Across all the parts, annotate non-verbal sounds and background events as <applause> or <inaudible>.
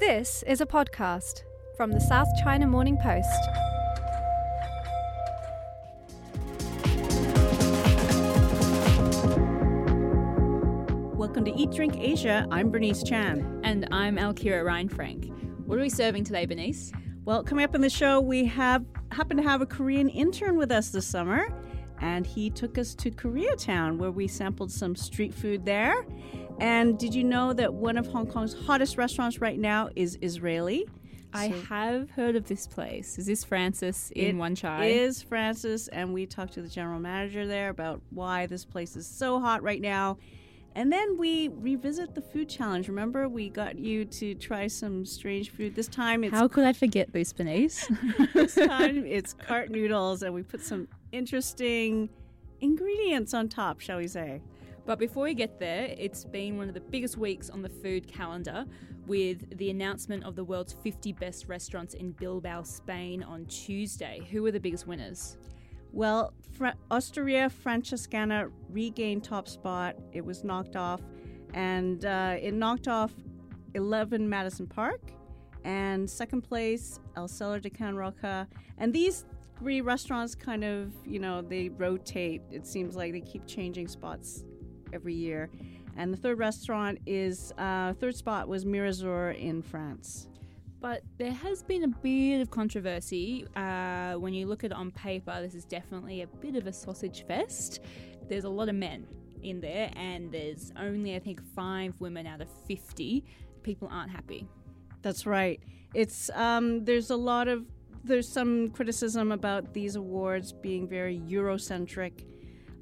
This is a podcast from the South China Morning Post. Welcome to Eat Drink Asia. I'm Bernice Chan. And I'm Alkira Reinfrank. What are we serving today, Bernice? Well, coming up on the show, we have happened to have a Korean intern with us this summer, and he took us to Koreatown where we sampled some street food there. And did you know that one of Hong Kong's hottest restaurants right now is Israeli? I So- have heard of this place. Is this Francis in It Wan Chai? Is Francis, and we talked to the general manager there about why this place is so hot right now. And then we revisit the food challenge. Remember, we got you to try some strange food. This time it's How could I forget this, Bernice? <laughs> this time it's cart noodles, and we put some interesting ingredients on top, shall we say? But before we get there, it's been one of the biggest weeks on the food calendar with the announcement of the world's 50 best restaurants in Bilbao, Spain on Tuesday. Who were the biggest winners? Well, Fra- Osteria Francescana regained top spot. It was knocked off, and uh, it knocked off 11 Madison Park, and second place El Celler de Can Roca. And these three restaurants kind of, you know, they rotate. It seems like they keep changing spots every year. And the third restaurant is uh, third spot was Mirazur in France. But there has been a bit of controversy. Uh, when you look at it on paper, this is definitely a bit of a sausage fest. There's a lot of men in there, and there's only, I think, five women out of 50. People aren't happy. That's right. It's um, there's a lot of there's some criticism about these awards being very Eurocentric.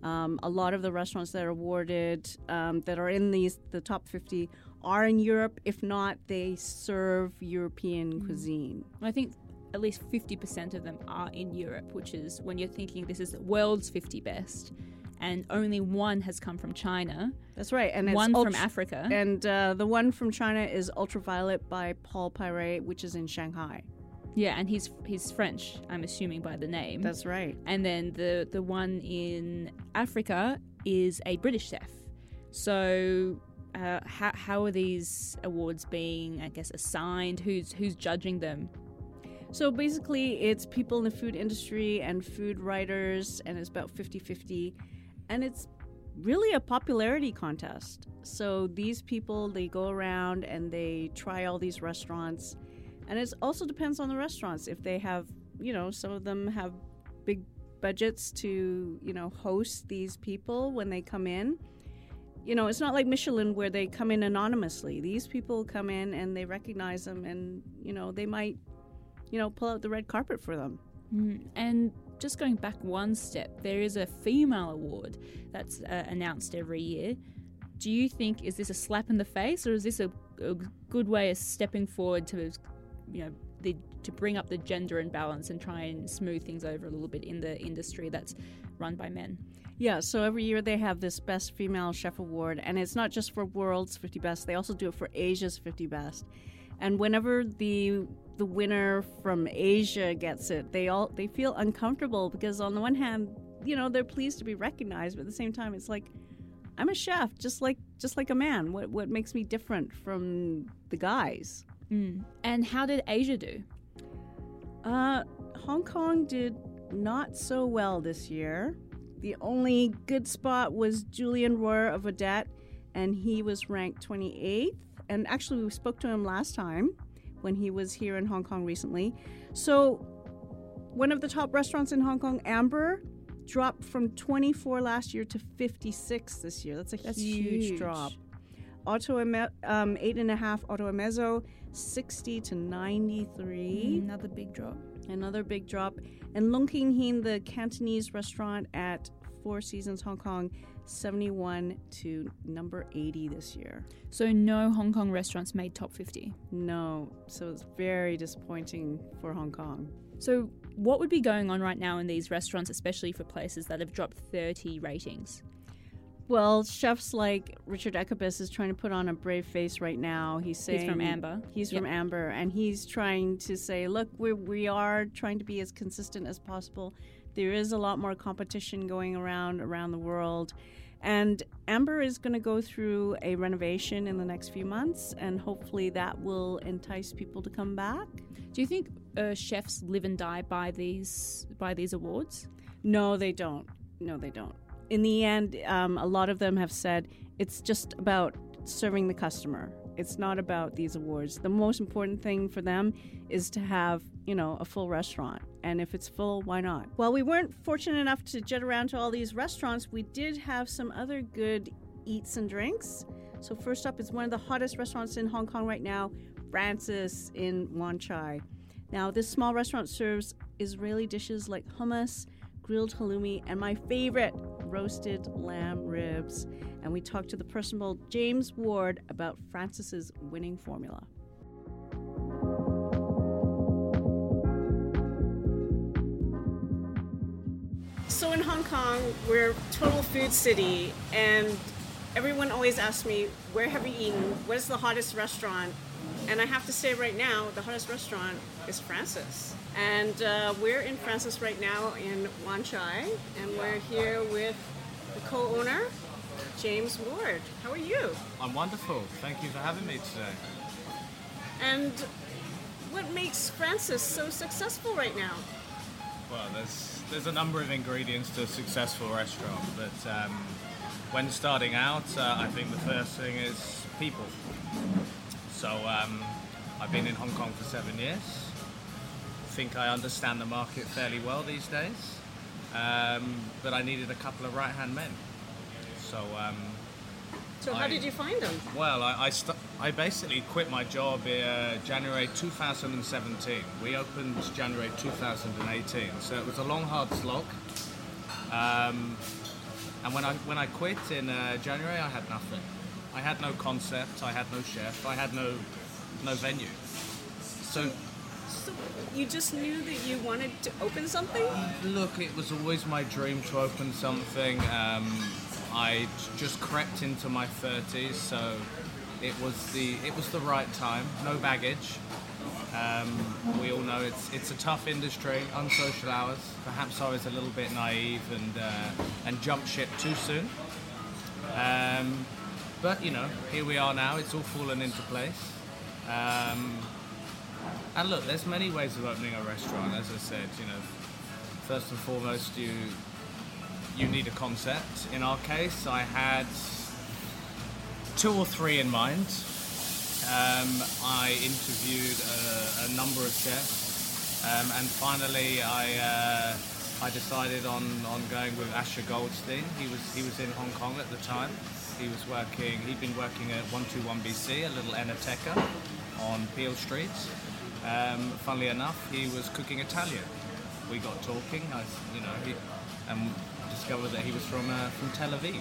Um, a lot of the restaurants that are awarded um, that are in these the top 50 are in Europe. If not, they serve European cuisine. I think at least 50% of them are in Europe, which is when you're thinking this is the world's 50 best, and only one has come from China, That's right, and it's one from Africa. And uh, the one from China is Ultraviolet by Paul Pairet, which is in Shanghai. Yeah, and he's he's French, I'm assuming by the name. That's right. and then the the one in Africa is a British chef. So uh, how how are these awards being, I guess, assigned? Who's who's judging them? So basically, it's people in the food industry and food writers, and it's about 50 50. And it's really a popularity contest. So these people, they go around and they try all these restaurants. And it also depends on the restaurants. If they have, you know, some of them have big budgets to, you know, host these people when they come in. You know, it's not like Michelin where they come in anonymously. These people come in and they recognize them and, you know, they might you know, pull out the red carpet for them. Mm, And just going back one step, there is a female award that's uh, announced every year. Do you think is this a slap in the face, or is this a, a good way of stepping forward to, you know, the, to bring up the gender imbalance and try and smooth things over a little bit in the industry that's run by men? Yeah, so every year they have this Best Female Chef Award, and it's not just for World's 50 Best, they also do it for Asia's 50 Best. And whenever the the winner from Asia gets it, they all they feel uncomfortable because on the one hand, you know, they're pleased to be recognized, but at the same time it's like I'm a chef, just like just like a man. What what makes me different from the guys? Mm. And how did Asia do? Uh, Hong Kong did not so well this year. The only good spot was Julien Royer of Odette, and he was ranked 28th. And actually, we spoke to him last time when he was here in Hong Kong recently. So, one of the top restaurants in Hong Kong, Amber, dropped from 24 last year to 56 this year. That's a That's huge, huge. drop. Otto um, eight and a half Auto Emezo, 60 to 93. Another big drop. Another big drop. And Lung King Heen, the Cantonese restaurant at Four Seasons Hong Kong, 71 to number 80 this year. So no Hong Kong restaurants made top 50. No, so it's very disappointing for Hong Kong. So what would be going on right now in these restaurants, especially for places that have dropped 30 ratings? Well, chefs like Richard Ekkebus is trying to put on a brave face right now. He's saying He's from Amber. He's Yep. from Amber, and he's trying to say, look, we we are trying to be as consistent as possible. There is a lot more competition going around around the world, and Amber is going to go through a renovation in the next few months, and hopefully that will entice people to come back. Do you think uh, chefs live and die by these by these awards? No, they don't. No, they don't. In the end, um, a lot of them have said it's just about serving the customer. It's not about these awards. The most important thing for them is to have, you know, a full restaurant. And if it's full, why not? Well, we weren't fortunate enough to jet around to all these restaurants. We did have some other good eats and drinks. So first up is one of the hottest restaurants in Hong Kong right now, Francis in Wan Chai. Now, this small restaurant serves Israeli dishes like hummus, grilled halloumi, and my favorite, roasted lamb ribs. And we talked to the personable James Ward about Francis's winning formula. So in Hong Kong, we're total food city, and everyone always asks me, "Where have you eaten? What is the hottest restaurant?" And I have to say right now, the hottest restaurant is Francis. And uh, we're in Francis right now in Wan Chai, and we're here with the co-owner, James Ward. How are you? I'm wonderful. Thank you for having me today. And what makes Francis so successful right now? Well, there's there's a number of ingredients to a successful restaurant, but um, when starting out, uh, I think the first thing is people. So um, I've been in Hong Kong for seven years. Think I understand the market fairly well these days, um, but I needed a couple of right-hand men. So um, So how I- did you find them? Well, I I, st- I basically quit my job in January 2017. We opened January 2018, so it was a long, hard slog. Um, and when I when I quit in uh, January, I had nothing. I had no concept. I had no chef. I had no no venue. So So you just knew that you wanted to open something? Look, it was always my dream to open something. Um, I just crept into my 30s, so it was the it was the right time. No baggage. Um, we all know it's it's a tough industry, unsocial hours. Perhaps I was a little bit naive and uh, and jumped ship too soon. Um, but you know, here we are now. It's all fallen into place. Um, and look, there's many ways of opening a restaurant. As I said, you know, first and foremost, you you need a concept. In our case, I had two or three in mind. Um, I interviewed a, a number of chefs, um, and finally, I uh, I decided on, on going with Asher Goldstein. He was he was in Hong Kong at the time. He was working. He'd been working at 121 BC, a little Enoteca on Peel Street. Um, funnily enough, he was cooking Italian. We got talking. I, you know, he, and discovered that he was from uh, from Tel Aviv.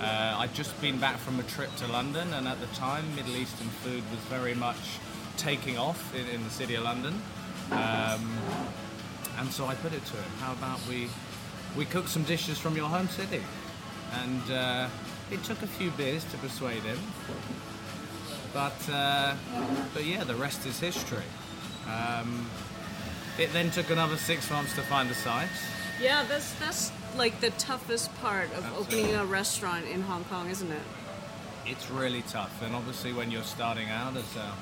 Uh, I'd just been back from a trip to London, and at the time, Middle Eastern food was very much taking off in, in the city of London. Um, and so I put it to him, how about we we cook some dishes from your home city? And uh, it took a few beers to persuade him. But uh, but yeah, the rest is history. Um, it then took another six months to find the site. Yeah, that's that's like the toughest part of Absolutely. opening a restaurant in Hong Kong, isn't it? It's really tough, and obviously when you're starting out as a,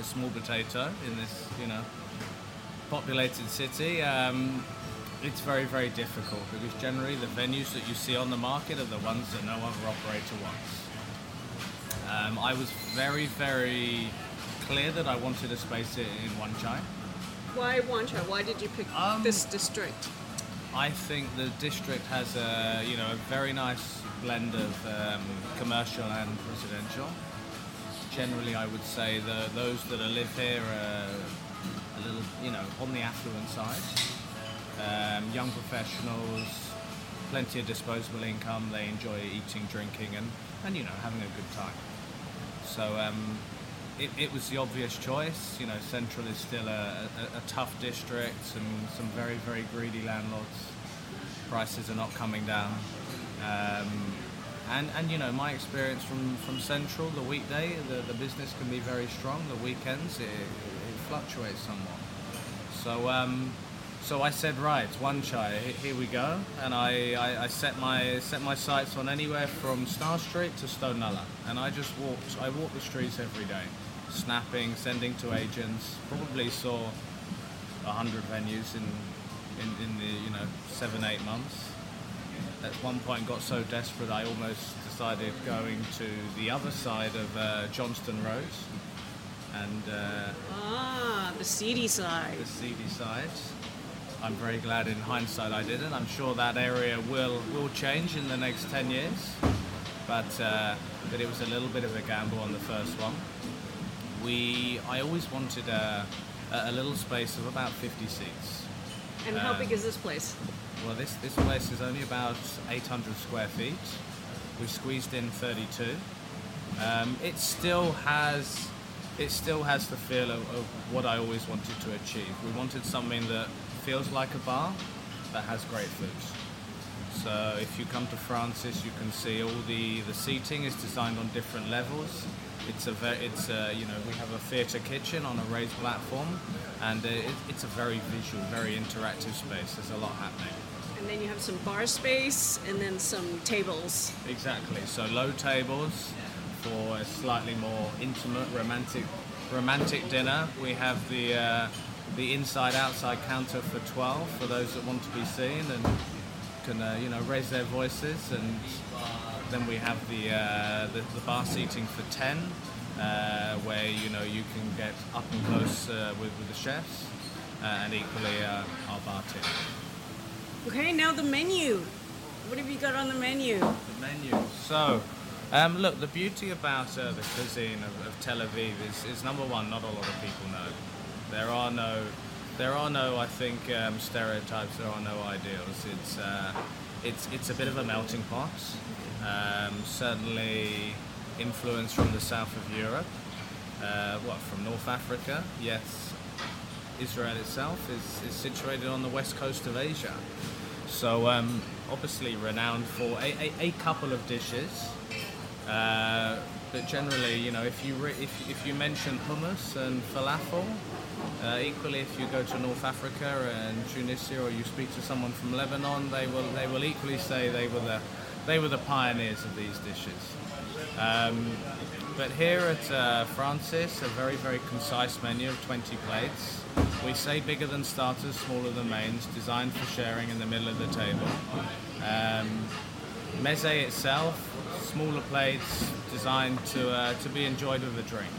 a small potato in this, you know, populated city, um, it's very, very difficult because generally the venues that you see on the market are the ones that no other operator wants. Um, I was very, very clear that I wanted a space in Wan Chai. Why Wan Chai? Why did you pick Um, this district? I think the district has a you know a very nice blend of um, commercial and residential. Generally, I would say the those that live here are a little you know on the affluent side. Um, young professionals, plenty of disposable income. They enjoy eating, drinking, and and you know having a good time. So um, it, it was the obvious choice. You know, Central is still a, a, a tough district, and some very very greedy landlords. Prices are not coming down, um, and and you know my experience from, from Central, the weekday the, the business can be very strong. The weekends it, it fluctuates somewhat. So um, so I said right, Wan Chai, here we go, and I, I, I set my set my sights on anywhere from Star Street to Stone Nullah, and I just walked. I walked the streets every day, snapping, sending to agents. Probably saw a hundred venues in, in in the you know seven eight months. At one point, got so desperate I almost decided going to the other side of uh, Johnston Road, and. Uh, Ah, the seedy side. the seedy side. I'm very glad in hindsight I didn't. I'm sure that area will will change in the next 10 years, but uh, but it was a little bit of a gamble on the first one. We I always wanted a, a little space of about 50 seats. And how um, big is this place? Well, this this place is only about 800 square feet. We squeezed in 32. Um, it still has it still has the feel of, of what I always wanted to achieve. We wanted something that feels like a bar that has great food. So if you come to Francis, you can see all the the seating is designed on different levels. It's a ve- it's a, you know we have a theatre kitchen on a raised platform, and uh, it, it's a very visual, very interactive space. There's a lot happening. And then you have some bar space and then some tables. Exactly. So low tables for a slightly more intimate, romantic, romantic dinner. We have the uh, the inside-outside counter for 12 for those that want to be seen and can uh, you know raise their voices. And then we have the uh, the, the bar seating for 10, uh, where you know you can get up and close uh, with, with the chefs, uh, and equally uh, our bar. Okay, now the menu. What have you got on the menu? the menu. So, um, look, the beauty about uh, the cuisine of, of Tel Aviv is, is number one, not a lot of people know. There are no, there are no, I think, um, stereotypes. There are no ideals. It's, uh, it's, it's a bit of a melting pot. Um, certainly, influence from the south of Europe. Uh, what from North Africa? Yes, Israel itself is, is situated on the west coast of Asia. So um, obviously renowned for a, a, a couple of dishes. Uh, but generally, you know, if you re- if, if you mention hummus and falafel, uh, equally if you go to North Africa and Tunisia or you speak to someone from Lebanon, they will they will equally say they were the they were the pioneers of these dishes. Um, but here at uh, Francis, a very, very concise menu of 20 plates. We say bigger than starters, smaller than mains, designed for sharing in the middle of the table. Um, meze itself, smaller plates, designed to, uh, to be enjoyed with a drink.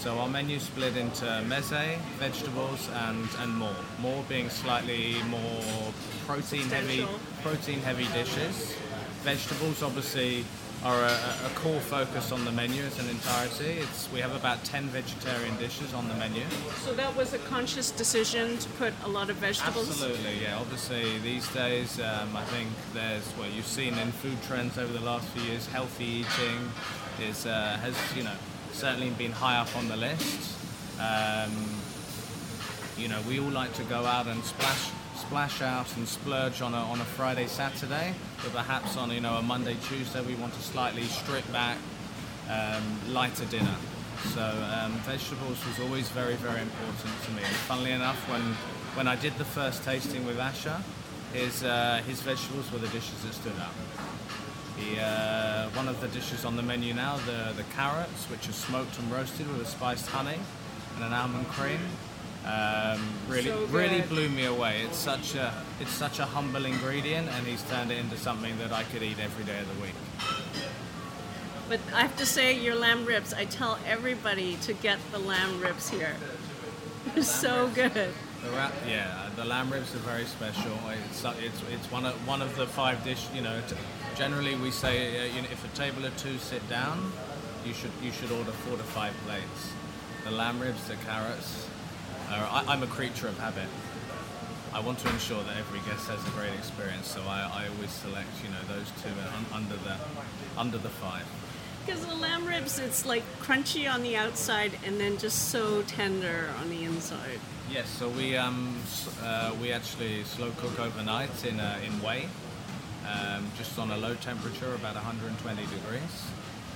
So our menu split into meze, vegetables, and, and more. More being slightly more protein heavy, protein heavy dishes. Vegetables obviously are a, a core focus on the menu as an entirety. It's, we have about 10 vegetarian dishes on the menu. So that was a conscious decision to put a lot of vegetables. Absolutely, yeah. Obviously, these days, um, I think there's well, you've seen in food trends over the last few years, healthy eating is uh, has you know certainly been high up on the list. Um, you know, we all like to go out and splash splash out and splurge on a, on a Friday, Saturday, but perhaps on you know a Monday, Tuesday we want to slightly strip back, um, lighter dinner. So um, vegetables was always very, very important to me. And funnily enough, when when I did the first tasting with Asher, his uh, his vegetables were the dishes that stood out. He, uh, one of the dishes on the menu now, the, the carrots, which are smoked and roasted with a spiced honey and an almond cream, um, really So really blew me away. It's such a it's such a humble ingredient, and he's turned it into something that I could eat every day of the week. But I have to say, your lamb ribs, I tell everybody to get the lamb ribs here. They're <laughs> so good. The ra- yeah, the lamb ribs are very special. It's, it's, it's one of one of the five dish. You know, t- generally we say uh, you know, if a table of two sit down, you should you should order four to five plates. The lamb ribs, the carrots. Are, I, I'm a creature of habit. I want to ensure that every guest has a great experience, so I, I always select you know those two un- under the under the five. Because the lamb ribs, it's like crunchy on the outside and then just so tender on the inside. Yes, so we um, uh, we actually slow cook overnight in uh, in whey, um, just on a low temperature, about 120 degrees.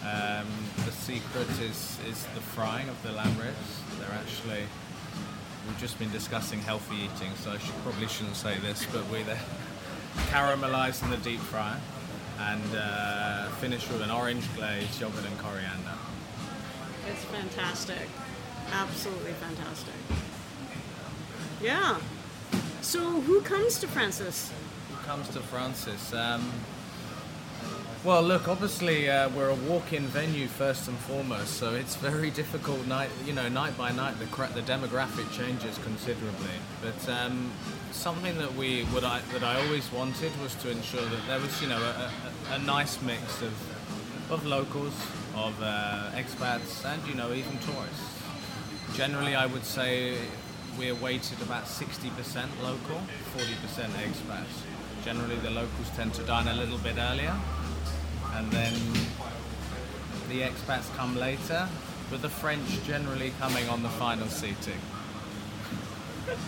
Um, the secret is is the frying of the lamb ribs. They're actually we've just been discussing healthy eating, so I should, probably shouldn't say this, but we they <laughs> caramelized in the deep fryer and uh, finish with an orange glaze, yogurt, and coriander. It's fantastic. Absolutely fantastic. Yeah. So who comes to Francis? Who comes to Francis? Um, well, look, obviously uh, we're a walk-in venue first and foremost, so it's very <laughs> difficult night, you know, night by night. The the demographic changes considerably, but um, something that we what I that I always wanted was to ensure that there was, you know, a, a, a nice mix of of locals, of uh, expats, and you know, even tourists. Generally, I would say we're weighted about 60% local, 40% expats. Generally, the locals tend to dine a little bit earlier, and then the expats come later, with the French generally coming on the final seating. <laughs>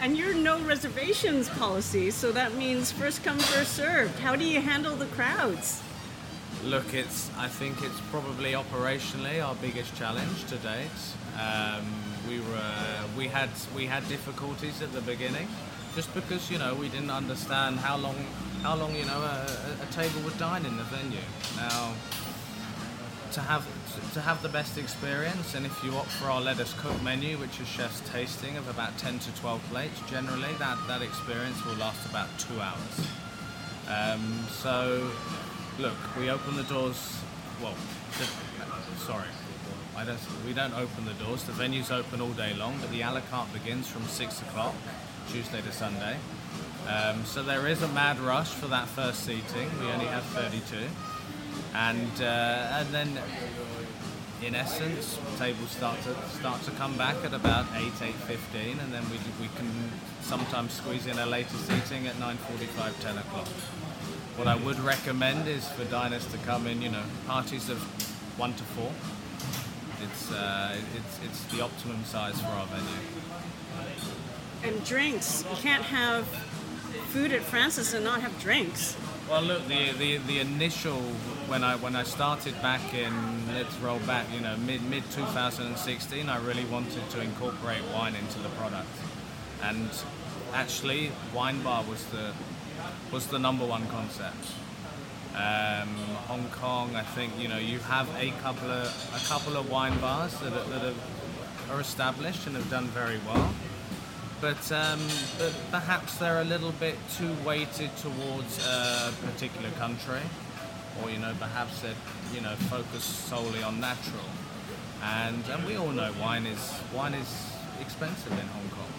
And you're no reservations policy, so that means first come, first served. How do you handle the crowds? Look, it's. I think it's probably operationally our biggest challenge to date. Um, we were. We had. We had difficulties at the beginning, just because you know we didn't understand how long. How long you know a, a- table would dine in the venue. Now, to have to have the best experience, and if you opt for our let us cook menu, which is chef's tasting of about 10 to 12 plates, generally that that experience will last about two hours. Um, so, look, we open the doors. Well, sorry, don't. We don't open the doors. The venue's open all day long, but the a la carte begins from six o'clock, Tuesday to Sunday. Um, so there is a mad rush for that first seating. We only have 32, and uh, and then. In essence, tables start to start to come back at about eight, eight fifteen, and then we, we can sometimes squeeze in a later seating at 9:45, 10 o'clock. What I would recommend is for diners to come in, you know, parties of one to four. It's uh, it's it's the optimum size for our venue. And drinks. You can't have food at Francis and not have drinks. Well, look, the, the the initial when I when I started back in let's roll back, you know, mid mid 2016, I really wanted to incorporate wine into the product, and actually, wine bar was the was the number one concept. Um, Hong Kong, I think you know you have a couple of a couple of wine bars that that are established and have done very well but, um, but perhaps they're a little bit too weighted towards a particular country, or you know, perhaps they're you know focused solely on natural. And, and we all know wine is wine is expensive in Hong Kong,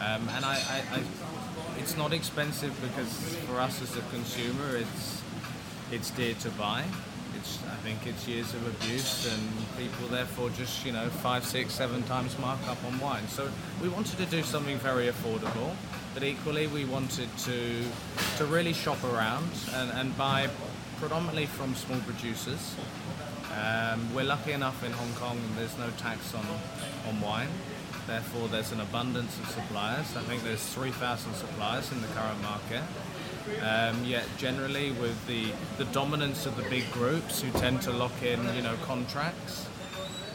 um, and I, I, I, it's not expensive because for us as a consumer, it's it's dear to buy. It's, I think it's years of abuse and people therefore just, you know, five, six, seven times markup on wine. So we wanted to do something very affordable, but equally we wanted to to really shop around and, and buy predominantly from small producers. Um, we're lucky enough in Hong Kong there's no tax on, on wine. Therefore, there's an abundance of suppliers. I think there's 3,000 suppliers in the current market. Um, yet generally with the, the dominance of the big groups who tend to lock in, you know, contracts,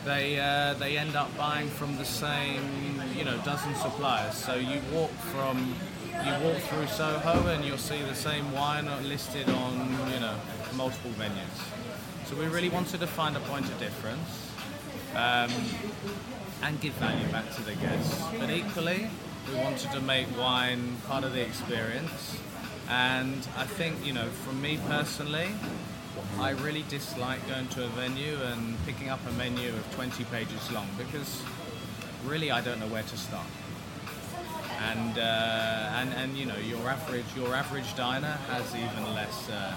they uh, they end up buying from the same, you know, dozen suppliers. So you walk from you walk through Soho and you'll see the same wine listed on, you know, multiple venues. So we really wanted to find a point of difference um, and give value back to the guests. But equally, we wanted to make wine part of the experience. And I think, you know, for me personally, I really dislike going to a venue and picking up a menu of 20 pages long because really I don't know where to start. And, uh, and, and you know, your average, your average diner has even less, uh,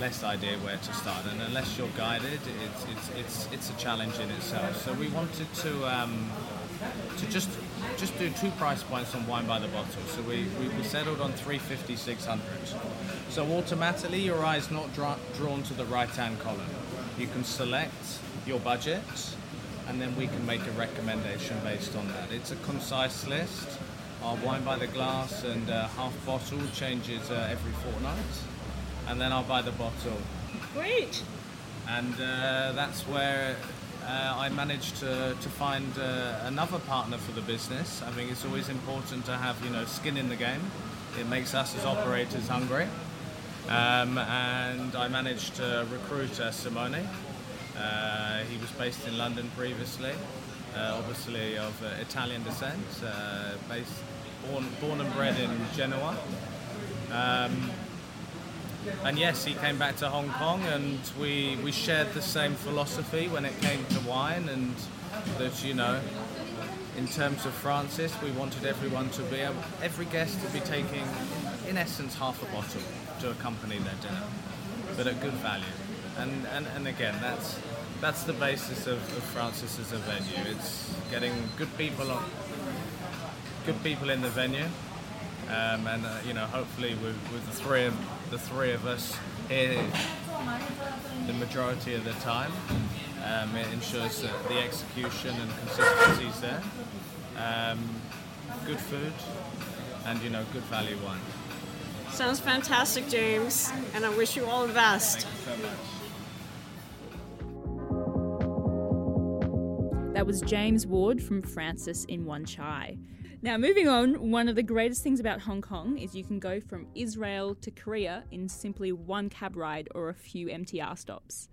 less idea where to start. And unless you're guided, it's, it's, it's, it's a challenge in itself. So we wanted to, um, to just just do two price points on wine by the bottle. So we, we, we settled on 350, 600. So automatically your eye's not dra- drawn to the right hand column. You can select your budget and then we can make a recommendation based on that. It's a concise list. Our wine by the glass and uh, half bottle changes uh, every fortnight. And then I'll buy the bottle. Great. And uh, that's where uh, I managed to, to find uh, another partner for the business. I think it's always important to have you know skin in the game. It makes us as operators hungry. Um, and I managed to recruit uh, Simone. Uh, he was based in London previously, uh, obviously of uh, Italian descent, based, born, born and bred in Genoa. Um, and yes, he came back to Hong Kong, and we we shared the same philosophy when it came to wine, and that you know, in terms of Francis, we wanted everyone to be able, every guest to be taking, in essence, half a bottle to accompany their dinner, but at good value. And and, and again, that's that's the basis of, of Francis as a venue. It's getting good people on, good people in the venue, um, and uh, you know, hopefully with, with the three of the three of us here the majority of the time. Um, it ensures that the execution and consistency is there. Um, good food and you know good value wine. Sounds fantastic, James, and I wish you all the best. Thank you so much. That was James Ward from Francis in Wan Chai. Now, moving on, one of the greatest things about Hong Kong is you can go from Israel to Korea in simply one cab ride or a few MTR stops.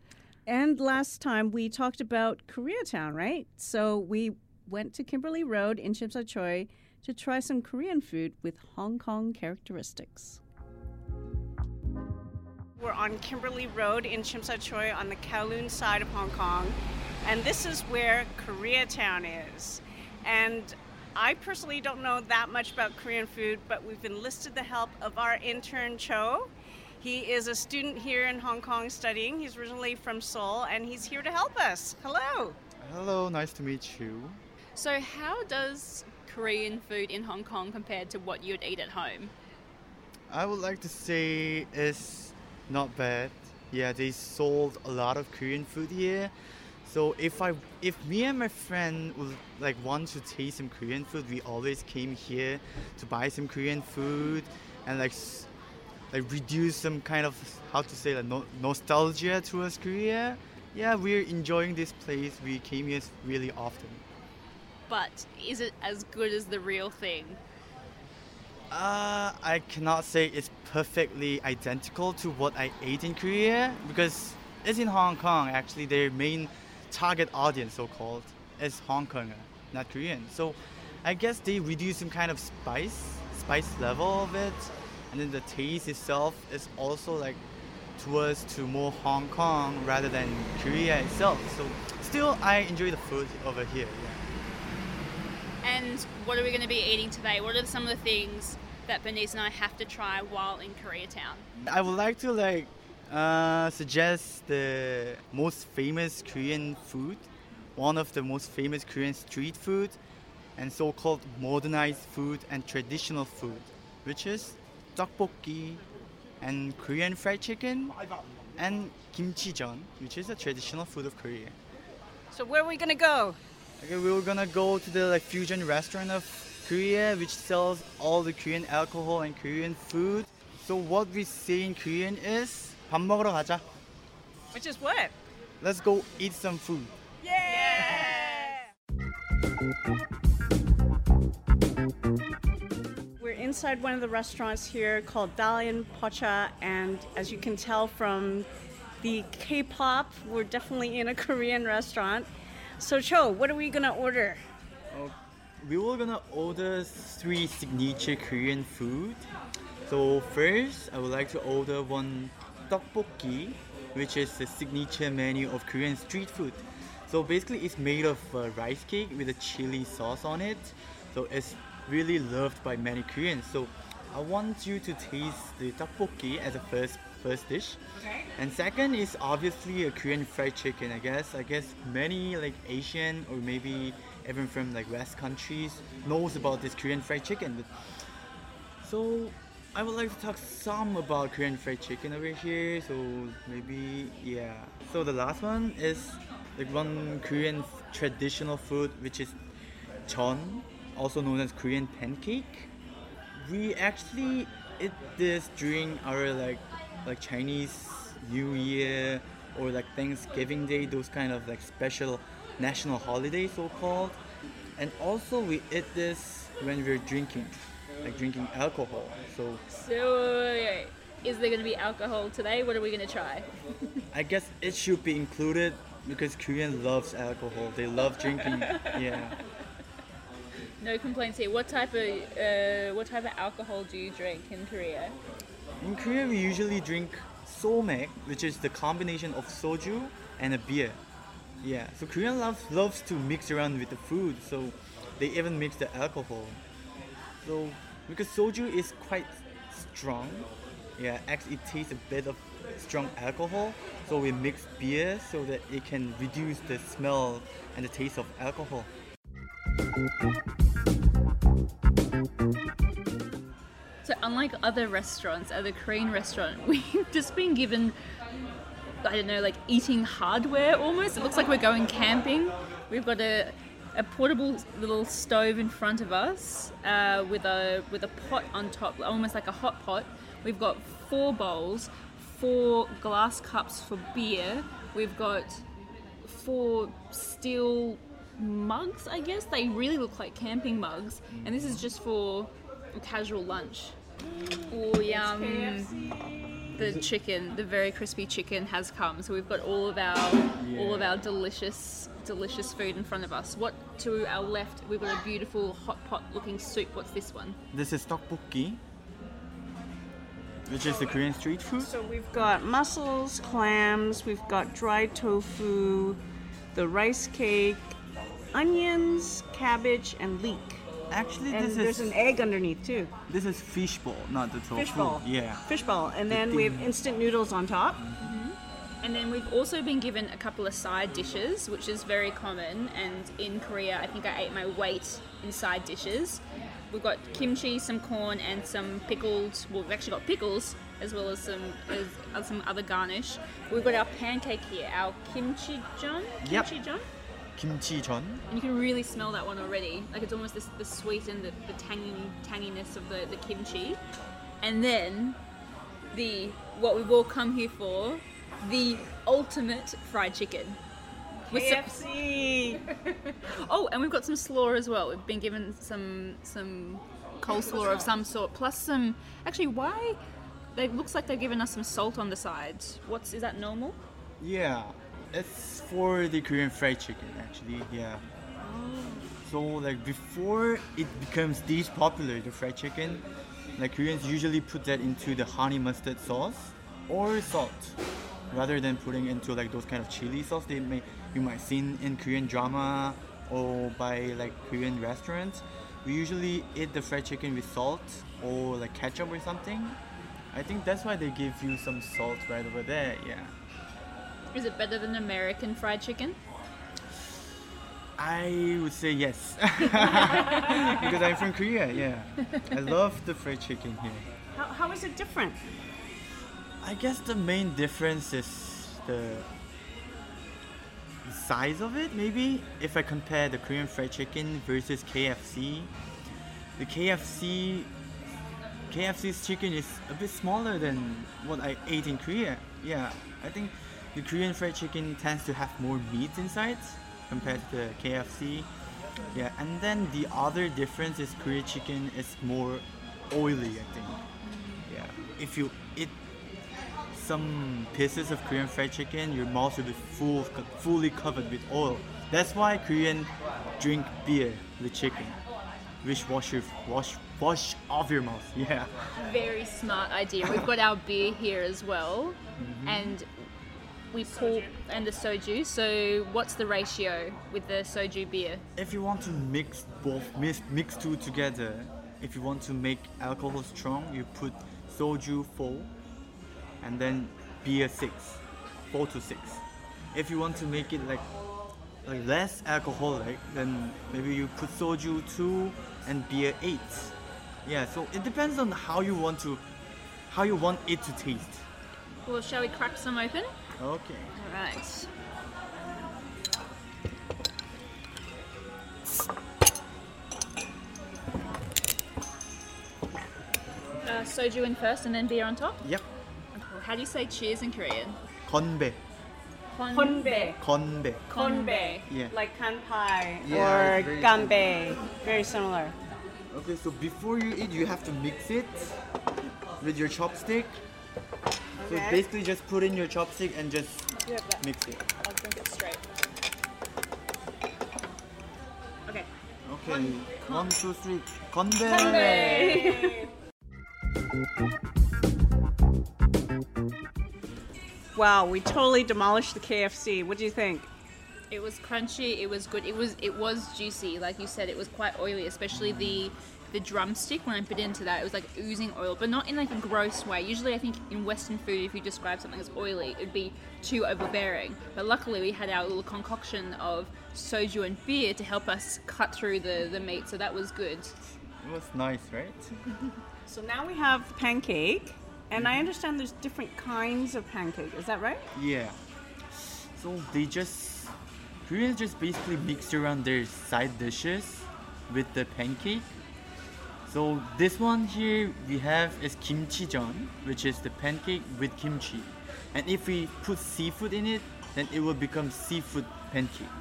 And last time we talked about Koreatown, right? So we went to Kimberley Road in Tsim Sha Tsui to try some Korean food with Hong Kong characteristics. We're on Kimberley Road in Tsim Sha Tsui on the Kowloon side of Hong Kong, and this is where Koreatown is. And I personally don't know that much about Korean food, but we've enlisted the help of our intern Cho. He is a student here in Hong Kong studying. He's originally from Seoul, and he's here to help us. Hello. Hello, nice to meet you. So, how does Korean food in Hong Kong compared to what you'd eat at home? I would like to say it's not bad. Yeah, they sold a lot of Korean food here. So if I if me and my friend would like want to taste some Korean food, we always came here to buy some Korean food and like like reduce some kind of how to say like no, nostalgia towards Korea. Yeah, we're enjoying this place. We came here really often. But is it as good as the real thing? Uh, I cannot say it's perfectly identical to what I ate in Korea because it's in Hong Kong. Actually, their main target audience, so-called, is Hong Konger, not Korean. So, I guess they reduce some kind of spice, spice level of it, and then the taste itself is also like towards to more Hong Kong rather than Korea itself. So, still, I enjoy the food over here. Yeah. And what are we going to be eating today? What are some of the things that Bernice and I have to try while in Koreatown? I would like to like uh, suggest the most famous Korean food, one of the most famous Korean street food, and so-called modernized food and traditional food, which is tteokbokki and Korean fried chicken and kimchi kimchijeon, which is a traditional food of Korea. So, where are we going to go? Okay, we are gonna go to the like fusion restaurant of Korea, which sells all the Korean alcohol and Korean food. So what we say in Korean is 밥 먹으러 가자. Which is what? Let's go eat some food. We're inside one of the restaurants here called Dalian Pocha, and as you can tell from the K-pop, we're definitely in a Korean <laughs> restaurant. So Cho, what are we gonna order? We were gonna order three signature Korean food. So first, I would like to order one tteokbokki, which is the signature menu of Korean street food. So basically, it's made of uh, rice cake with a chili sauce on it. So it's really loved by many Koreans. So I want you to taste the tteokbokki as a first first dish. Okay. And second is obviously a Korean fried chicken. I guess I guess many like Asian or maybe even from like West countries knows about this Korean fried chicken. So I would like to talk some about Korean fried chicken over here. So maybe yeah. So the last one is like one Korean traditional food which is chon, also known as Korean pancake. We actually eat this during our like like Chinese New Year or like Thanksgiving Day, those kind of like special national holidays so called. And also we eat this when we're drinking, like drinking alcohol. So So, wait. is there going to be alcohol today? What are we going to try? <laughs> I guess it should be included because Korean loves alcohol. They love drinking. <laughs> yeah. No complaints here. What type of uh, what type of alcohol do you drink in Korea? In Korea, we usually drink somaek, which is the combination of soju and a beer. Yeah, so Korean loves loves to mix around with the food, so they even mix the alcohol. So because soju is quite strong, yeah, actually it tastes a bit of strong alcohol. So we mix beer so that it can reduce the smell and the taste of alcohol. So unlike other restaurants, at the Korean restaurant, <laughs> we've just been given I don't know, like eating hardware almost. It looks like we're going camping. We've got a, a portable little stove in front of us uh, with a with a pot on top, almost like a hot pot. We've got four bowls, four glass cups for beer. We've got four steel mugs, I guess. They really look like camping mugs. And this is just for a casual lunch. Oh, yum. The chicken, the very crispy chicken has come. So we've got all of our all of our delicious delicious food in front of us. What to our left, we've got a beautiful hot pot looking soup. What's this one? This is tteokbokki, which is the Korean street food. So we've got mussels, clams, we've got dried tofu, the rice cake, onions, cabbage, and leek. Actually, And this there's is an egg underneath too. this is fishball, not the tofu. Fishball. Yeah. Fishball. And then we have instant noodles on top. Mm-hmm. And then we've also been given a couple of side dishes, which is very common. And in Korea, I think I ate my weight in side dishes. We've got kimchi, some corn, and some pickled. Well, we've actually got pickles as well as some as, as some other garnish. We've got our pancake here, our kimchi jeon. Yep. Kimchi jeon. Kimchi jeon. And you can really smell that one already. Like it's almost this, the sweet and the, the tangy tanginess of the, the kimchi. And then the what we've all come here for, the ultimate fried chicken. With some- KFC. <laughs> oh, and we've got some slaw as well. We've been given some some coleslaw of some sort, plus some. Actually, why? They looks like they've given us some salt on the sides. What's is that normal? Yeah, it's for the Korean fried chicken actually. Yeah. So like before it becomes this popular, the fried chicken, like Koreans usually put that into the honey mustard sauce or salt, rather than putting into like those kind of chili sauce they may you might seen in Korean drama or by like Korean restaurants. We usually eat the fried chicken with salt or like ketchup or something. I think that's why they give you some salt right over there. Yeah. Is it better than American fried chicken? I would say yes. <laughs> because I'm from Korea, yeah. I love the fried chicken here. How, how is it different? I guess the main difference is the the size of it, maybe. If I compare the Korean fried chicken versus KFC, the KFC KFC's chicken is a bit smaller than what I ate in Korea. Yeah, I think the Korean fried chicken tends to have more meat inside compared to the KFC. Yeah, and then the other difference is Korean chicken is more oily, I think. Yeah, if you eat some pieces of Korean fried chicken, your mouth will be full, fully covered with oil. That's why Korean drink beer with chicken, which wash your wash wash off your mouth. <laughs> Yeah. Very smart idea. We've got our beer here as well, mm-hmm. and we pour and the soju. So what's the ratio with the soju beer? If you want to mix both, mix, mix two together, if you want to make alcohol strong, you put soju 4 and then beer 6, 4 to 6. If you want to make it like like less alcoholic, then maybe you put soju 2 and beer 8. Yeah, so it depends on how you want to how you want it to taste. Well, shall we crack some open? Okay. All right. Uh, soju in first and then beer on top? Yep. How do you say cheers in Korean? Konbe. Konbe. Konbe. Konbe. Yeah. Like kanpai Yeah, or it's very ganbei. Very similar. Okay, so before you eat, you have to mix it with your chopstick. So basically, just put in your chopstick and just mix it. I'll drink it straight. Okay. Okay, one, two, three. Konbe. Wow, we totally demolished the KFC. What do you think? It was crunchy. It was good. It was it was juicy. Like you said, it was quite oily, especially the the drumstick. When I bit into that, it was like oozing oil, but not in like a gross way. Usually, I think in Western food, if you describe something as oily, it'd be too overbearing. But luckily, we had our little concoction of soju and beer to help us cut through the the meat, so that was good. It was nice, right? <laughs> So now we have the pancake, and I understand there's different kinds of pancake. Is that right? Yeah. So they just Koreans just basically mix around their side dishes with the pancake. So this one here we have is kimchi jeon, which is the pancake with kimchi. And if we put seafood in it, then it will become seafood pancake.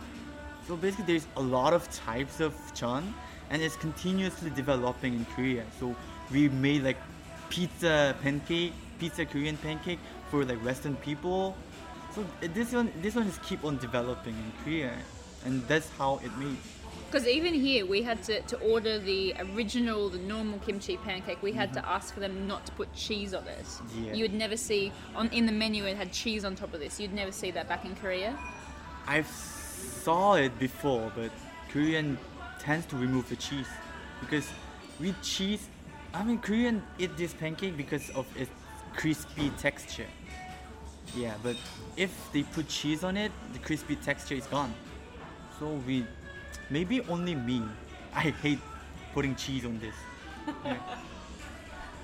So basically there's a lot of types of jeon and it's continuously developing in Korea. So we made like pizza pancake, pizza Korean pancake for like Western people. So this one, this one is keep on developing in Korea, and that's how it made. Because even here, we had to, to order the original, the normal kimchi pancake. We had to mm-hmm. ask for them not to put cheese on it. Yeah. You would never see on in the menu it had cheese on top of this. You'd never see that back in Korea. I've saw it before, but Korean tends to remove the cheese because with cheese, I mean Korean eat this pancake because of its crispy texture. Yeah, but if they put cheese on it, the crispy texture is gone. So we, maybe only me, I hate putting cheese on this. Yeah. <laughs>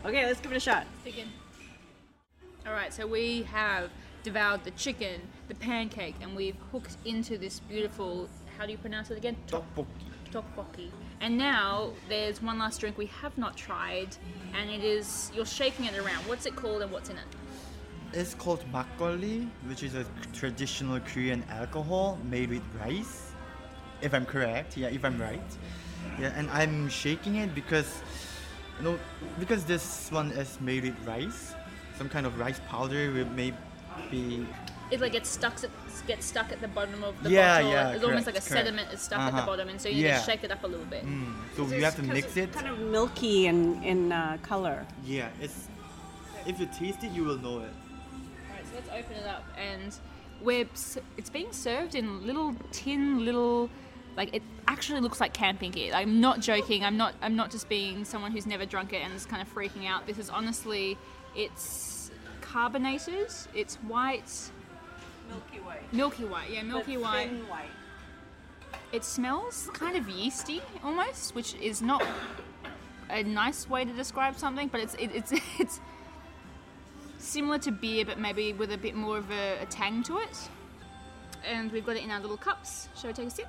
Okay, let's give it a shot. Chicken. All right, so we have devoured the chicken, the pancake, and we've hooked into this beautiful. How do you pronounce it again? Tteokbokki. Tteokbokki. And now there's one last drink we have not tried, and it is you're shaking it around. What's it called and what's in it? It's called makgeolli, which is a traditional Korean alcohol made with rice. If I'm correct, yeah, if I'm right. Yeah, and I'm shaking it because, you know, because this one is made with rice, some kind of rice powder will maybe. It like gets stuck at, gets stuck at the bottom of the Yeah, bottle. yeah, it's almost like a correct, correct. sediment is stuck at the Uh-huh. bottom, and so you need Yeah. to shake it up a little bit. Mm, so you have to mix it. Kind of milky in in uh, color. Yeah, it's. If you taste it, you will know it. Alright, so let's open it up, and we're it's being served in little tin, little like it actually looks like camping gear. I'm not joking. I'm not. I'm not just being someone who's never drunk it and is kind of freaking out. This is honestly, it's carbonated. It's white, Milky white. milky white. Yeah, milky white. Thin white. It smells kind of yeasty almost, which is not a nice way to describe something, but it's it, it's <laughs> it's similar to beer, but maybe with a bit more of a, a tang to it. And we've got it in our little cups. Shall we take a sip?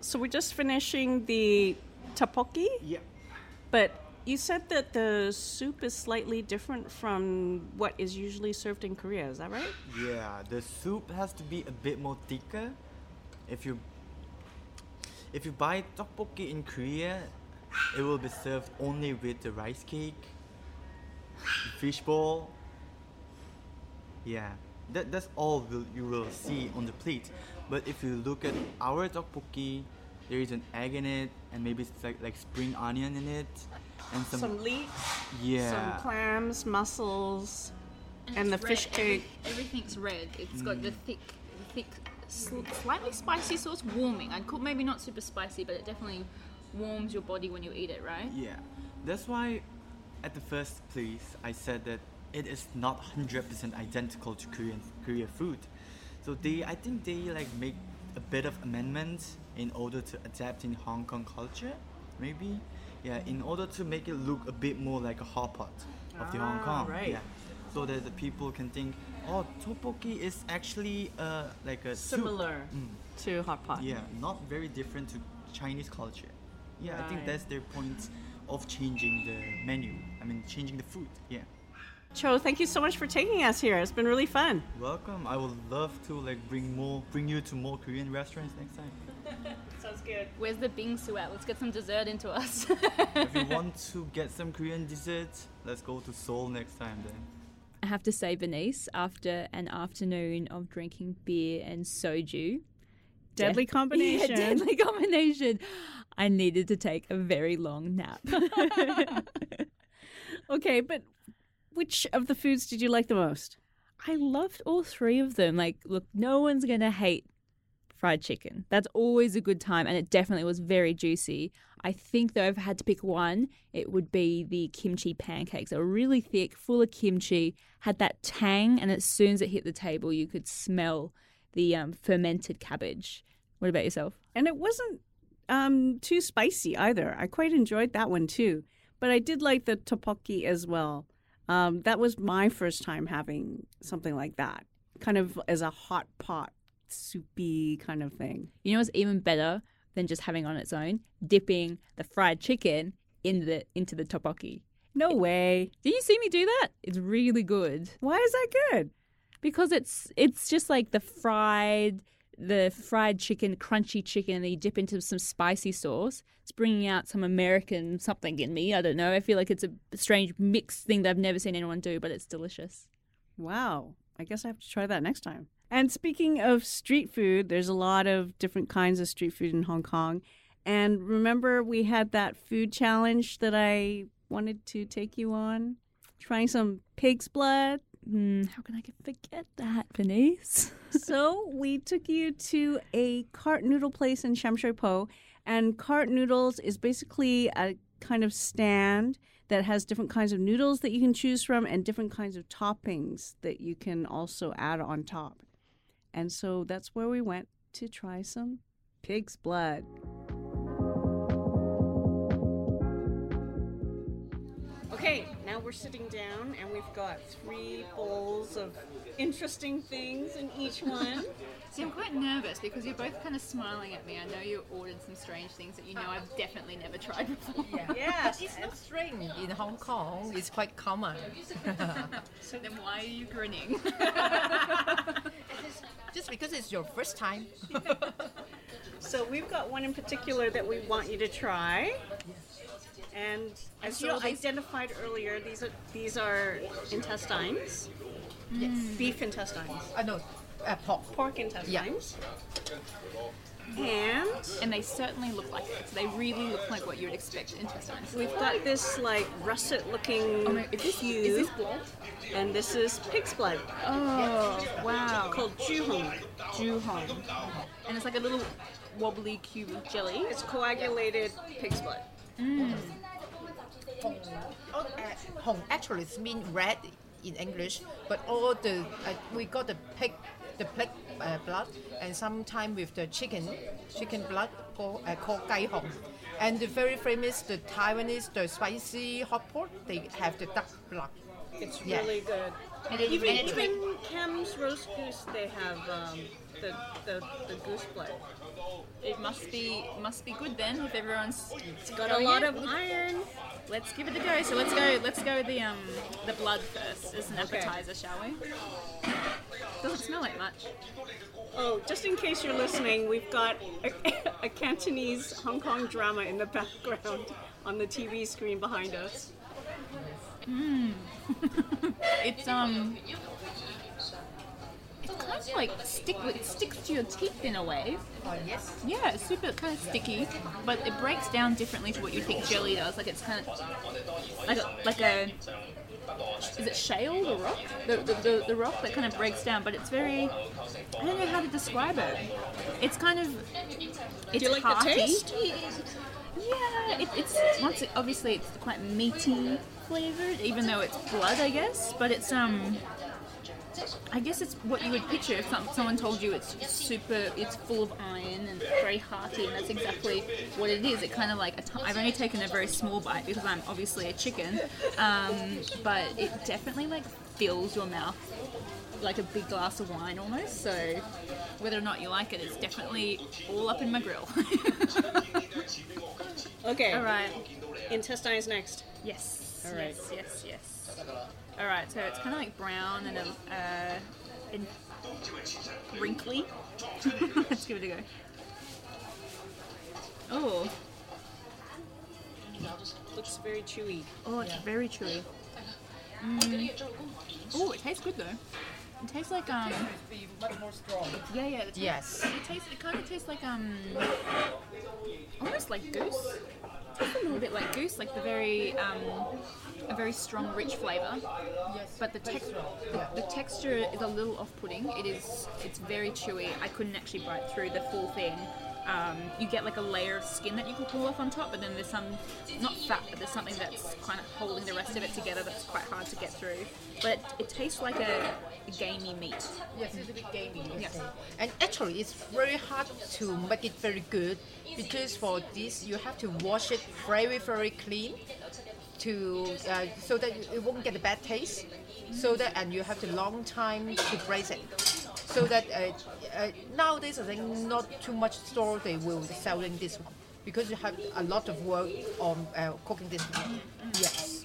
So we're just finishing the tteokbokki, Yeah. but you said that the soup is slightly different from what is usually served in Korea. Is that right? Yeah, the soup has to be a bit more thicker. If you if you buy tteokbokki in Korea, it will be served only with the rice cake, fish ball. Yeah, that, that's all will, you will see on the plate. But if you look at our tteokbokki, there is an egg in it, and maybe it's like like spring onion in it, and some, Some leeks, yeah. some clams, mussels, and the it's fish red. Every- cake. everything's red. It's got the mm. thick, thick, slightly spicy sauce, warming. I'd call maybe not super spicy, but it definitely warms your body when you eat it, right? Yeah, that's why at the first place I said that it is not 100% identical to Korean Korean food. So they, I think they like make a bit of amendments in order to adapt in Hong Kong culture, maybe. Yeah, in order to make it look a bit more like a hot pot of the Hong Ah, Kong. right. Yeah. So that the people can think, oh, tteokbokki is actually uh, like a soup." Similar Mm. to hot pot. Yeah, not very different to Chinese culture. Yeah, I think that's their point of changing the menu. I mean, changing the food. Yeah. Cho, thank you so much for taking us here. It's been really fun. Welcome. I would love to like bring more, bring you to more Korean restaurants next time. <laughs> Sounds good. Where's the bingsu at? Let's get some dessert into us. <laughs> if you want to get some Korean dessert, let's go to Seoul next time then. I have to say, Bernice, after an afternoon of drinking beer and soju, Deadly <laughs> combination. Yeah, deadly combination. I needed to take a very long nap. Okay, but which of the foods did you like the most? I loved all three of them. Like, look, no one's gonna hate fried chicken. That's always a good time, and it definitely was very juicy. I think though, if I had to pick one, it would be the kimchi pancakes. They were really thick, full of kimchi, had that tang, and as soon as it hit the table, you could smell the um, fermented cabbage. What about yourself? And it wasn't um, too spicy either. I quite enjoyed that one too. But I did like the tteokbokki as well. Um, that was my first time having something like that, kind of as a hot pot, soupy kind of thing. You know what's even better than just having on its own? Dipping the fried chicken in the into the tteokbokki. No way. Did you see me do that? It's really good. Why is that good? because it's it's just like the fried the fried chicken crunchy chicken that you dip into some spicy sauce it's bringing out some american something in me i don't know i feel like it's a strange mixed thing that i've never seen anyone do but it's delicious Wow. I guess I have to try that next time. And speaking of street food, there's a lot of different kinds of street food in Hong Kong. And remember, we had that food challenge that I wanted to take you on? Trying some pig's blood. Hmm, how can i forget that Bernice? <laughs> so we took you to a cart noodle place in Shamshui. And cart noodles is basically a kind of stand that has different kinds of noodles that you can choose from and different kinds of toppings that you can also add on top. And so that's where we went to try some pig's blood. We're sitting down and we've got three bowls of interesting things in each one. See, I'm quite nervous because you're both kind of smiling at me. I know you ordered some strange things that you know I've definitely never tried before. <laughs> yes. It's not strange in Hong Kong. It's quite common. <laughs> So then why are you grinning? <laughs> Just because it's your first time. So we've got one in particular that we want you to try. And as you identified earlier, these are these are intestines, beef intestines, I know, uh, pork. pork intestines, and and they certainly look like it. They really look like what you would expect intestines. we've got this like russet-looking Oh my, is this, cube, is this blood? and this is pig's blood Oh, wow. called juhong. Juhong. And it's like a little wobbly cube of jelly. It's coagulated pig's blood. Hong, uh, Hong actually it's mean red in English, but all the uh, we got the pig, the pig uh, blood, and sometimes with the chicken, chicken blood called uh, called gai hong. And the very famous the Taiwanese the spicy hot pot, they have the duck blood. It's Yeah. really good. And it- even and it- even Kam's roast goose, they have um, the, the the goose blood. It must be must be good then if everyone's got a lot of iron. Let's give it a go. So let's go. Let's go the um the blood first as an Okay. appetizer, shall we? Doesn't smell like much. Oh, just in case you're listening, we've got a, <laughs> a Cantonese Hong Kong drama in the background on the TV screen behind us. <laughs> It's um. It's kind of like stick. It sticks to your teeth in a way. Oh, yes. Yeah, it's super kind of sticky, but it breaks down differently to what you think jelly does. Like it's kind of like a, like a is it shale the rock the, the, the, the rock that kind of breaks down, but it's very I don't know how to describe it. It's kind of it's you like the hearty. taste? Yeah, it, it's once it, obviously it's quite meaty flavored, even though it's blood, I guess. But it's um, I guess it's what you would picture if some, someone told you it's super, it's full of iron and very hearty, and that's exactly what it is. It kind of like a t- I've only taken a very small bite because I'm obviously a chicken, um, but it definitely like fills your mouth like a big glass of wine almost. So whether or not you like it, it's definitely all up in my grill. <laughs> Okay. all right. Intestines next. Yes. All right. Yes. Yes. Yes. All right. So it's kind of like brown and uh, and wrinkly. <laughs> Let's give it a go. Oh, Looks very chewy. oh, it's very chewy. Mm. Oh, it tastes good though. It tastes like um. Much more strong. Yeah, yeah. It Yes. It tastes. It kind of tastes like um. Almost like goose. Tastes a little bit like goose, like the very um, a very strong, rich flavor. Yes. But the, tex- the, the texture is a little off-putting. It is. It's very chewy. I couldn't actually bite through the full thing. Um, you get like a layer of skin that you can pull off on top, but then there's some, not fat, but there's something that's kind of holding the rest of it together that's quite hard to get through. But it, it tastes like a, a gamey meat. Yes, it's a bit gamey. Yes. And actually, it's very hard to make it very good because for this you have to wash it very very clean to uh, so that it won't get a bad taste. So that and you have to long time to braise it. So that uh, uh, nowadays I think not too much store they will selling this one because you have a lot of work on uh, cooking this one. Yes.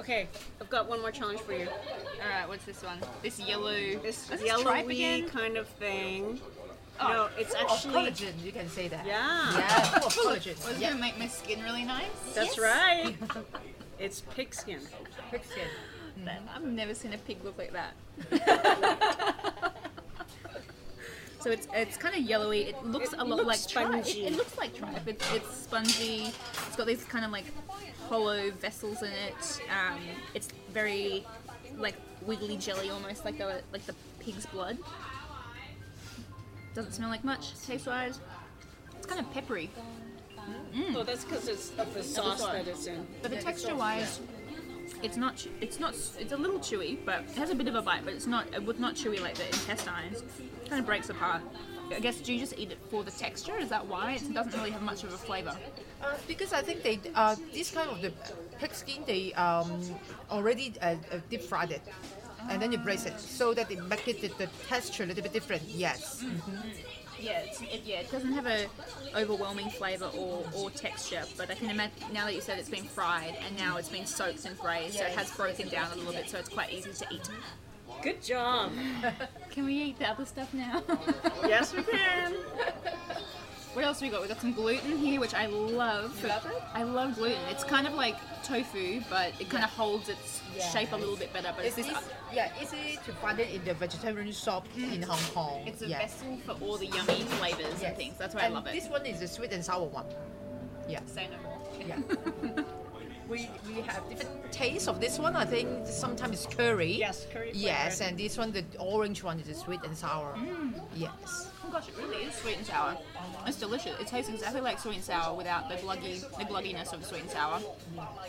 Okay, I've got one more challenge for you. All right, what's this one? This yellow. This What's tripe yellowy kind of thing. No, it's Full actually. collagen, you can say that. Yeah. Yeah, full collagen. Was yeah. gonna make my skin really nice. That's right. <laughs> It's pig skin. Pig skin. That- I've never seen a pig look like that. <laughs> <laughs> so it's it's kind of yellowy. It looks It a lot looks like tripe. It, it looks like tripe. It's, it's spongy. It's got these kind of like hollow vessels in it. Um, it's very like wiggly jelly, almost like the like the pig's blood. Doesn't smell like much taste wise. It's kind of peppery. Oh, that's because it's of the sauce sauce. that it's in. But the texture wise, it's not. It's not. It's a little chewy, but it has a bit of a bite. But it's not. It would not chewy like the intestines. It kind of breaks apart. I guess do you just eat it for the texture? Is that why it doesn't really have much of a flavor? Uh, because I think they uh, this kind of the pig skin they um, already uh, uh, deep fried it, and then you braise it so that it make it the, the texture a little bit different. Yes. Yeah, it, yeah. It doesn't have a overwhelming flavor or, or texture. But I can imagine now that you said it's been fried and now it's been soaked and braised, so it has broken down a little bit, so it's quite easy to eat. Good job. <laughs> Can we eat the other stuff now? yes, we can. <laughs> What else we got? We got some gluten here, which I love. You love it? I love gluten. It's kind of like tofu, but it kind of holds its shape a little bit better. But it's It's this. easy, yeah, easy to find it in the vegetarian shop in Hong Kong. It's a yeah. vessel for all the yummy flavors and things. That's why I love it. This one is the sweet and sour one. Yeah. Say no more. Yeah. <laughs> we we have different tastes of this one. I think sometimes it's curry. Yes, curry Yes, and this one, the orange one, is the sweet and sour. Mm. Yes. Gosh, it really is sweet and sour. It's delicious. It tastes exactly like sweet and sour without the gluggy, the glugginess of sweet and sour.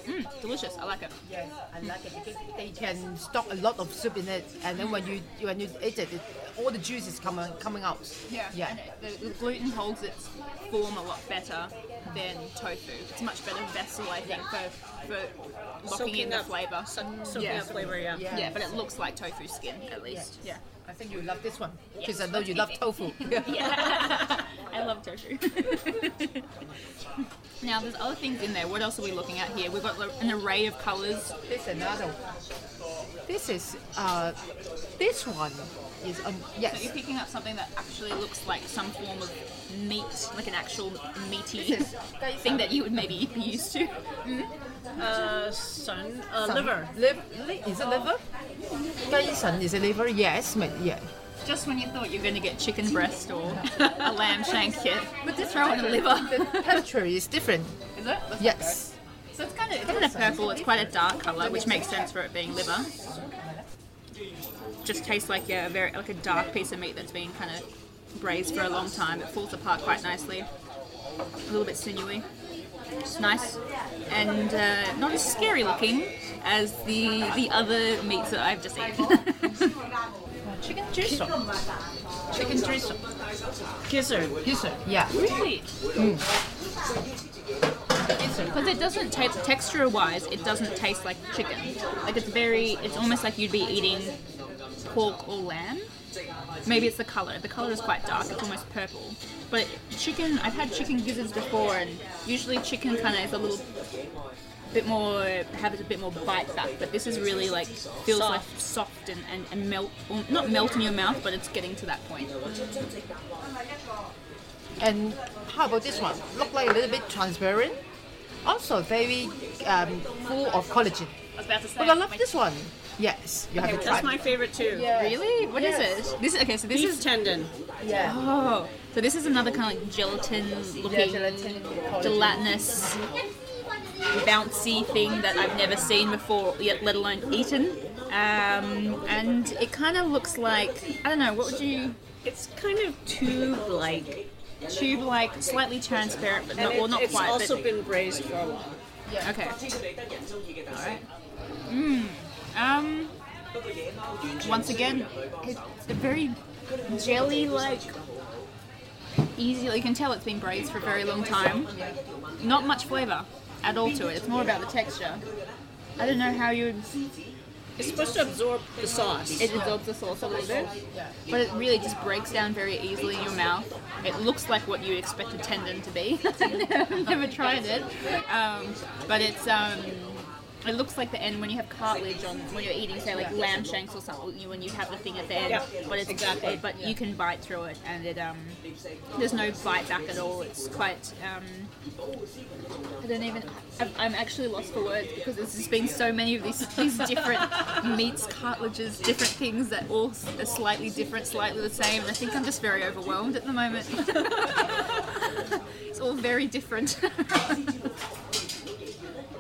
Mm, delicious. I like it. Yes, I like it because they can stock a lot of soup in it, and then when you when you eat it, it all the juice is coming coming out. Yeah. Yeah. And it- the, the gluten holds its form a lot better than tofu. It's a much better vessel, I think, for, for locking in the up- flavour. so- soaking Yeah. up flavor, yeah. Yeah. Yeah, but it looks like tofu skin at least. Yes. I think you love this one because I know you love tofu. <laughs> Yeah. I love tofu. <laughs> now, there's other things in there. What else are we looking at here? We've got an array of colours. This another. This is uh, this one is um, So you're picking up something that actually looks like some form of meat, like an actual meaty thing that you would maybe <laughs> be used to. Uh, son, uh, Some- liver. Liv, li, is it liver? 雞腎 is it liver? Yes, but yeah. Just when you thought you were going to get chicken breast or a lamb shank <laughs> kit, but this throw in a liver. The texture is different. Is it? Yes. So it's kind of it's kind of purple. It's quite a dark color, which makes sense for it being liver. Just tastes like yeah, a very like a dark piece of meat that's been kind of braised for a long time. It falls apart quite nicely. A little bit sinewy. It's nice and uh, not as scary looking as the the other meats that I've just eaten. <laughs> Chicken gizzard. Chicken gizzard. Gizzard. Gizzard. Yeah. really? Because it doesn't taste texture wise, it doesn't taste like chicken. Like it's very, it's almost like you'd be eating pork or lamb. Maybe it's the color. The color is quite dark. It's almost purple. But chicken, I've had chicken gizzards before, and usually chicken kind of is a little bit more, has a bit more bite back. But this is really like feels like soft and, and, and melt, well, not melt in your mouth, but it's getting to that point. And how about this one? Look like a little bit transparent. Also very um, full of collagen. I was about to say. But I love this one. Yes, you have to try. That's my favorite too. Really? What is Yes. it? This is okay. So this Beef is tendon. Yeah. oh. So this is another kind of like gelatin looking, gelatin, gelatinous, bouncy thing that I've never seen before, yet let alone eaten. Um, and it kind of looks like I don't know. What would you It's kind of tube-like. tube like, slightly transparent, but not, And well, not it's quite. It's also but, been braised for a while. okay. All right. Mmm. Um. Once again, it's a very jelly-like. Easy. You can tell it's been braised for a very long time. Not much flavour at all to it. It's more about the texture. I don't know how you would. It's supposed to absorb the sauce. It absorbs the sauce a little bit, but it really just breaks down very easily in your mouth. It looks like what you'd expect a tendon to be. <laughs> I've never tried it, um, but it's um, it looks like the end when you have cartilage on when you're eating, say like lamb shanks or something. you- When you have the thing at the end, but it's exactly. it- but you can bite through it, and it um, there's no bite back at all. It's quite um, I don't even. I'm, I'm actually lost for words because there's just been so many of these these different meats, cartilages, different things that all are slightly different, slightly the same. And I think I'm just very overwhelmed at the moment. <laughs> it's all very different. <laughs>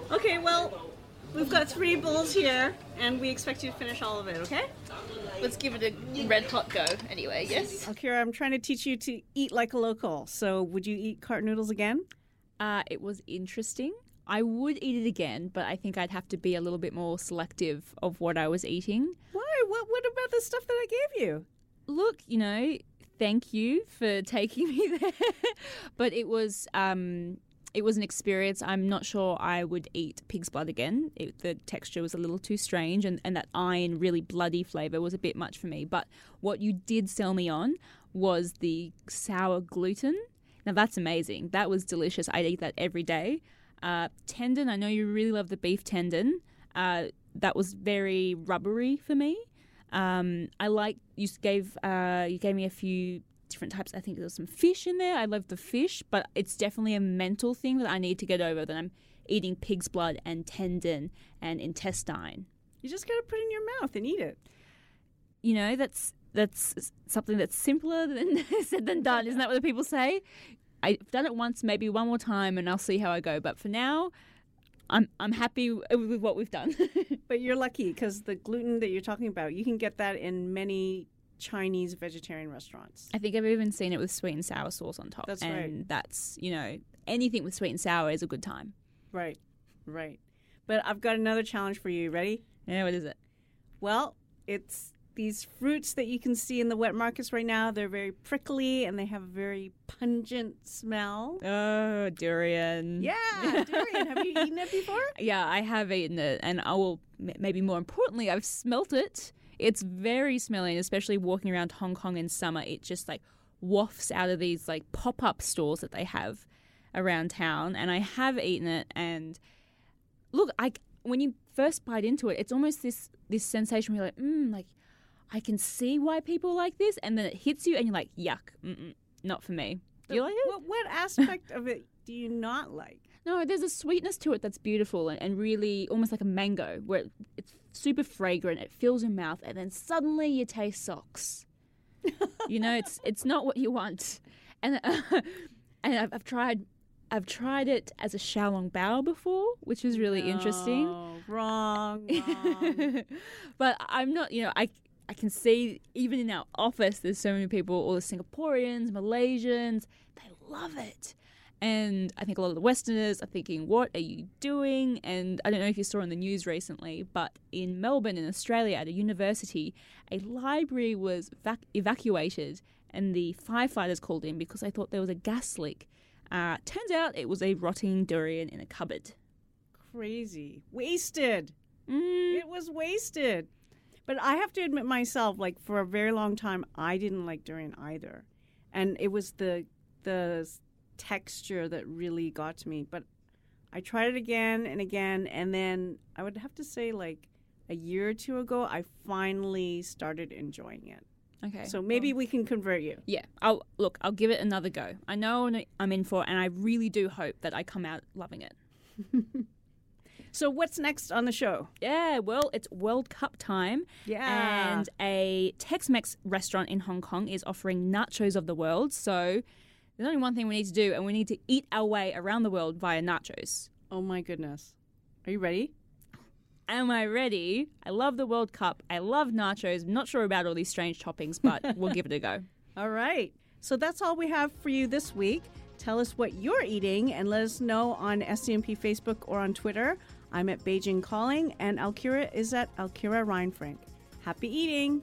Okay, well, we've got three bowls here, and we expect you to finish all of it, okay? Let's give it a red hot go. Anyway, yes. Alkira, I'm trying to teach you to eat like a local. So, would you eat cart noodles again? Uh, it was interesting. I would eat it again, but I think I'd have to be a little bit more selective of what I was eating. Why? What? What about the stuff that I gave you? Look, you know, thank you for taking <laughs> me there, but it was um, it was an experience. I'm not sure I would eat pig's blood again. It, the texture was a little too strange, and, and that iron, really bloody flavor was a bit much for me. But what you did sell me on was the sour gluten. Now that's amazing. That was delicious. I'd eat that every day. Uh, tendon. I know you really love the beef tendon. Uh, that was very rubbery for me. Um, I like you gave uh, you gave me a few different types. I think there was some fish in there. I love the fish, but it's definitely a mental thing that I need to get over. That I'm eating pig's blood and tendon and intestine. You just gotta put it in your mouth and eat it. You know, that's that's something that's simpler than <laughs> said than done. Isn't that what the people say? I've done it once, maybe one more time, and I'll see how I go. But for now, I'm I'm happy with what we've done. <laughs> But you're lucky because the gluten that you're talking about, you can get that in many Chinese vegetarian restaurants. I think I've even seen it with sweet and sour sauce on top. That's and right. that's, you know, anything with sweet and sour is a good time. Right, right. But I've got another challenge for you. Ready? Yeah, what is it? Well, it's these fruits that you can see in the wet markets right now. They're very prickly and they have a very pungent smell. Oh, durian. Yeah, durian. have you eaten it before? <laughs> Yeah, I have eaten it, and I will, maybe more importantly, I've smelt it. It's very smelly, and especially walking around Hong Kong in summer, it just like wafts out of these like pop up stores that they have around town. And I have eaten it, and look, I when you first bite into it, it's almost this this sensation where you're like, mm, like I can see why people like this, and then it hits you, and you're like, yuck, not for me. Do you like it? What, what aspect of it do you not like? No, there's a sweetness to it that's beautiful and, and really almost like a mango, where it, it's super fragrant, it fills your mouth, and then suddenly you taste socks. <laughs> you know, it's it's not what you want, and uh, <laughs> and I've, I've tried. I've tried it as a xiaolong bao before, which is really interesting. Wrong, wrong. <laughs> but I'm not, you know, I I can see even in our office, there's so many people, all the Singaporeans, Malaysians, they love it. And I think a lot of the Westerners are thinking, what are you doing? And I don't know if you saw in the news recently, but in Melbourne, in Australia, at a university, a library was vac- evacuated and the firefighters called in because they thought there was a gas leak. Uh, turns out it was a rotting durian in a cupboard. Crazy. Wasted. Mm, It was wasted. But I have to admit myself, like for a very long time, I didn't like durian either, and it was the the texture that really got to me. But I tried it again and again, and then I would have to say, like a year or two ago, I finally started enjoying it. okay. So maybe we can convert you. Yeah, I'll look. I'll give it another go. I know I'm in for, and I really do hope that I come out loving it. <laughs> So what's next on the show? Yeah, well, it's World Cup time, Yeah. and a Tex-Mex restaurant in Hong Kong is offering nachos of the world. So there's only one thing we need to do, and we need to eat our way around the world via nachos. Oh my goodness. Are you ready? Am I ready? I love the World Cup. I love nachos. I'm not sure about all these strange toppings, but <laughs> we'll give it a go. All right. So that's all we have for you this week. Tell us what you're eating and let us know on SCMP Facebook or on Twitter. I'm at Beijing Calling and Alkira is at Alkira Reinfrank. Happy eating!